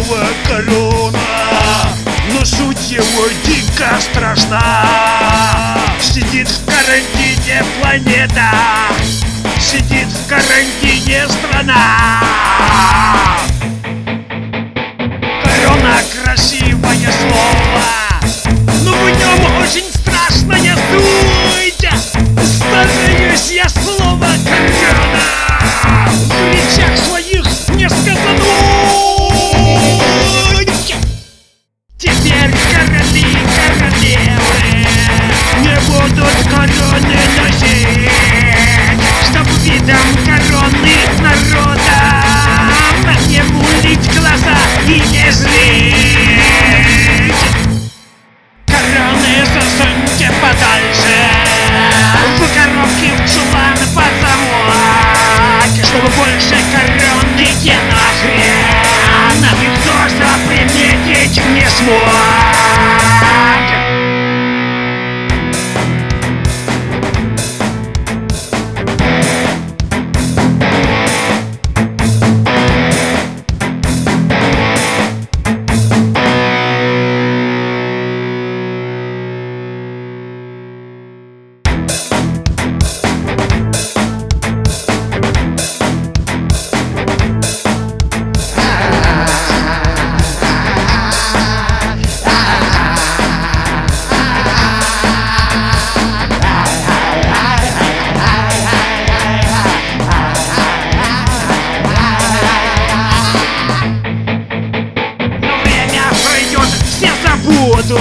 новая корона. Но суть его дико страшна. Сидит в карантине планета. Сидит в карантине страна. похоронные наши. буду